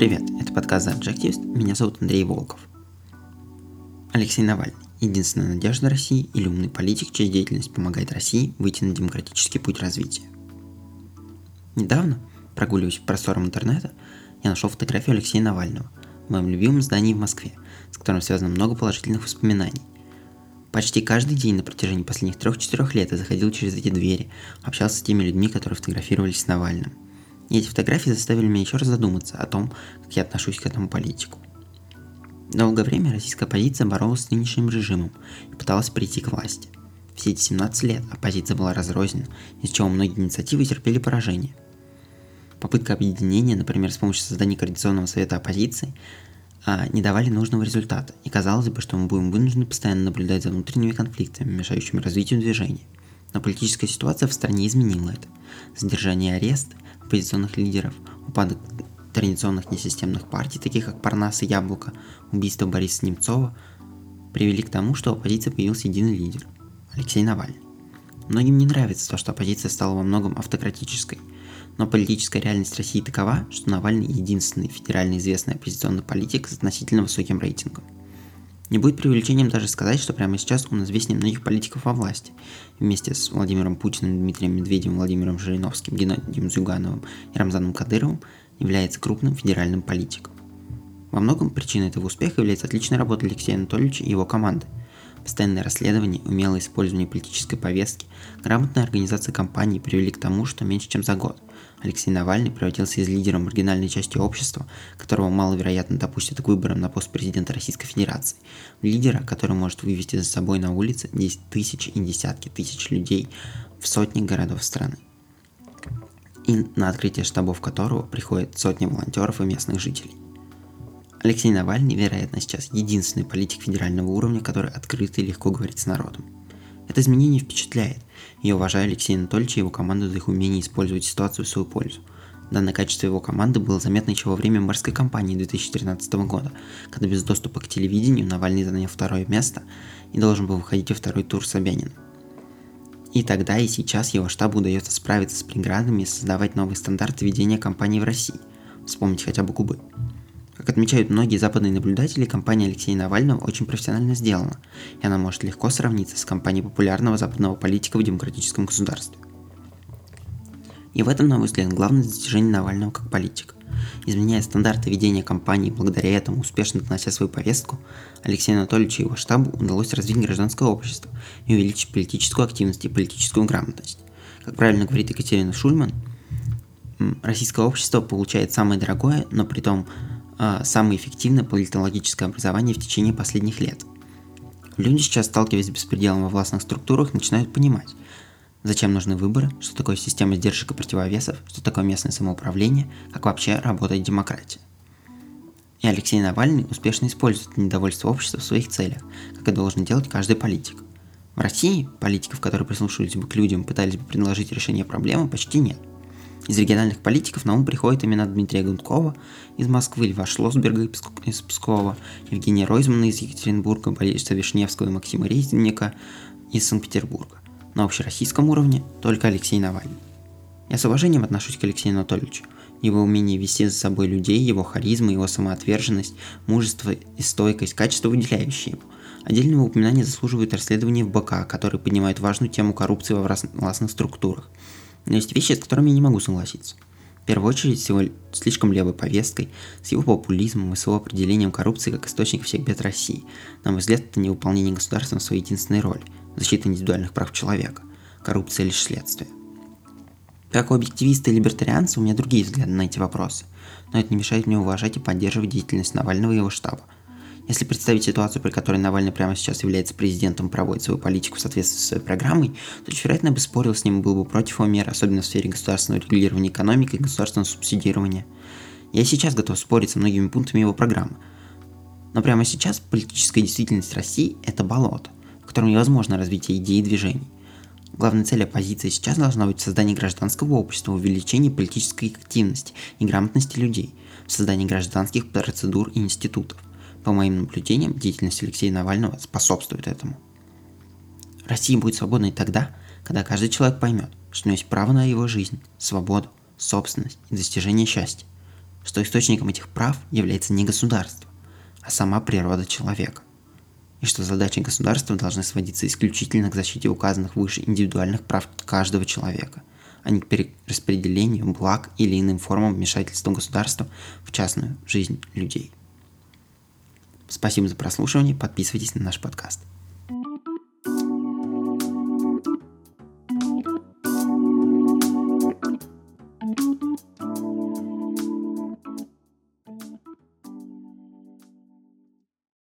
Привет, это подкаст The Objectives, меня зовут Андрей Волков. Алексей Навальный – единственная надежда России или умный политик, чья деятельность помогает России выйти на демократический путь развития. Недавно, прогуливаясь по просторам интернета, я нашел фотографию Алексея Навального в моем любимом здании в Москве, с которым связано много положительных воспоминаний. Почти каждый день на протяжении последних трех-четырех лет я заходил через эти двери, общался с теми людьми, которые фотографировались с Навальным. И эти фотографии заставили меня еще раз задуматься о том, как я отношусь к этому политику. Долгое время российская оппозиция боролась с нынешним режимом и пыталась прийти к власти. Все эти 17 лет оппозиция была разрознена, из чего многие инициативы терпели поражение. Попытка объединения, например, с помощью создания Координационного совета оппозиции, а, не давали нужного результата, и казалось бы, что мы будем вынуждены постоянно наблюдать за внутренними конфликтами, мешающими развитию движения. Но политическая ситуация в стране изменила это. Задержание и арест оппозиционных лидеров, упадок традиционных несистемных партий, таких как Парнас и Яблоко, убийство Бориса Немцова, привели к тому, что у оппозиции появился единый лидер – Алексей Навальный. Многим не нравится то, что оппозиция стала во многом автократической, но политическая реальность России такова, что Навальный единственный федерально известный оппозиционный политик с относительно высоким рейтингом. Не будет преувеличением даже сказать, что прямо сейчас он известнее многих политиков во власти. Вместе с Владимиром Путиным, Дмитрием Медведевым, Владимиром Жириновским, Геннадием Зюгановым и Рамзаном Кадыровым является крупным федеральным политиком. Во многом причиной этого успеха является отличная работа Алексея Анатольевича и его команды – Постоянное расследование, умелое использование политической повестки, грамотная организация кампании привели к тому, что меньше чем за год Алексей Навальный превратился из лидера маргинальной части общества, которого маловероятно допустят к выборам на пост президента Российской Федерации, в лидера, который может вывести за собой на улице 10 тысяч и десятки тысяч людей в сотни городов страны. И на открытие штабов которого приходят сотни волонтеров и местных жителей. Алексей Навальный, вероятно, сейчас единственный политик федерального уровня, который открыто и легко говорит с народом. Это изменение впечатляет. Я уважаю Алексея Анатольевича и его команду за их умение использовать ситуацию в свою пользу. Данное качество его команды было заметно еще во время мэрской кампании 2013 года, когда без доступа к телевидению Навальный занял второе место и должен был выходить во второй тур Собянина. И тогда и сейчас его штабу удается справиться с преградами и создавать новые стандарты ведения кампании в России. Вспомнить хотя бы Кубы. Отмечают многие западные наблюдатели, компания Алексея Навального очень профессионально сделана, и она может легко сравниться с компанией популярного западного политика в демократическом государстве. И в этом, на мой взгляд, главное достижение Навального как политика. Изменяя стандарты ведения кампании, благодаря этому успешно донося свою повестку, Алексею Анатольевичу и его штабу удалось развить гражданское общество и увеличить политическую активность и политическую грамотность. Как правильно говорит Екатерина Шульман, российское общество получает самое дорогое, но при том самое эффективное политологическое образование в течение последних лет. Люди сейчас, сталкиваясь с беспределом во властных структурах, начинают понимать, зачем нужны выборы, что такое система сдержек и противовесов, что такое местное самоуправление, как вообще работает демократия. И Алексей Навальный успешно использует недовольство общества в своих целях, как и должен делать каждый политик. В России политиков, которые прислушивались бы к людям, пытались бы предложить решение проблемы, почти нет. Из региональных политиков на ум приходят имена Дмитрия Гудкова из Москвы, Льва Шлосберга из Пскова, Евгения Ройзмана из Екатеринбурга, Бориса Вишневского и Максима Резника из Санкт-Петербурга. На общероссийском уровне только Алексей Навальный. Я с уважением отношусь к Алексею Анатольевичу. Его умение вести за собой людей, его харизма, его самоотверженность, мужество и стойкость, качество, выделяющие его. Отдельного упоминания заслуживает расследование в БК, который поднимает важную тему коррупции во властных структурах. Но есть вещи, с которыми я не могу согласиться. В первую очередь с его слишком левой повесткой, с его популизмом и с его определением коррупции как источник всех бед России. На мой взгляд, это не выполнение государством своей единственной роли – защита индивидуальных прав человека. Коррупция лишь следствие. Как у объективиста и либертарианца у меня другие взгляды на эти вопросы, но это не мешает мне уважать и поддерживать деятельность Навального и его штаба – если представить ситуацию, при которой Навальный прямо сейчас является президентом проводит свою политику в соответствии с своей программой, то вероятно бы спорил с ним и был бы против его мер, особенно в сфере государственного регулирования экономики и государственного субсидирования. Я сейчас готов спорить со многими пунктами его программы. Но прямо сейчас политическая действительность России – это болото, в котором невозможно развитие идей и движений. Главная цель оппозиции сейчас должна быть создание гражданского общества, увеличение политической активности и грамотности людей, создание гражданских процедур и институтов. По моим наблюдениям, деятельность Алексея Навального способствует этому. Россия будет свободной тогда, когда каждый человек поймет, что есть право на его жизнь, свободу, собственность и достижение счастья. что источником этих прав является не государство, а сама природа человека, и что задачи государства должны сводиться исключительно к защите указанных выше индивидуальных прав каждого человека, а не к перераспределению благ или иным формам вмешательства государства в частную жизнь людей. Спасибо за прослушивание, подписывайтесь на наш подкаст.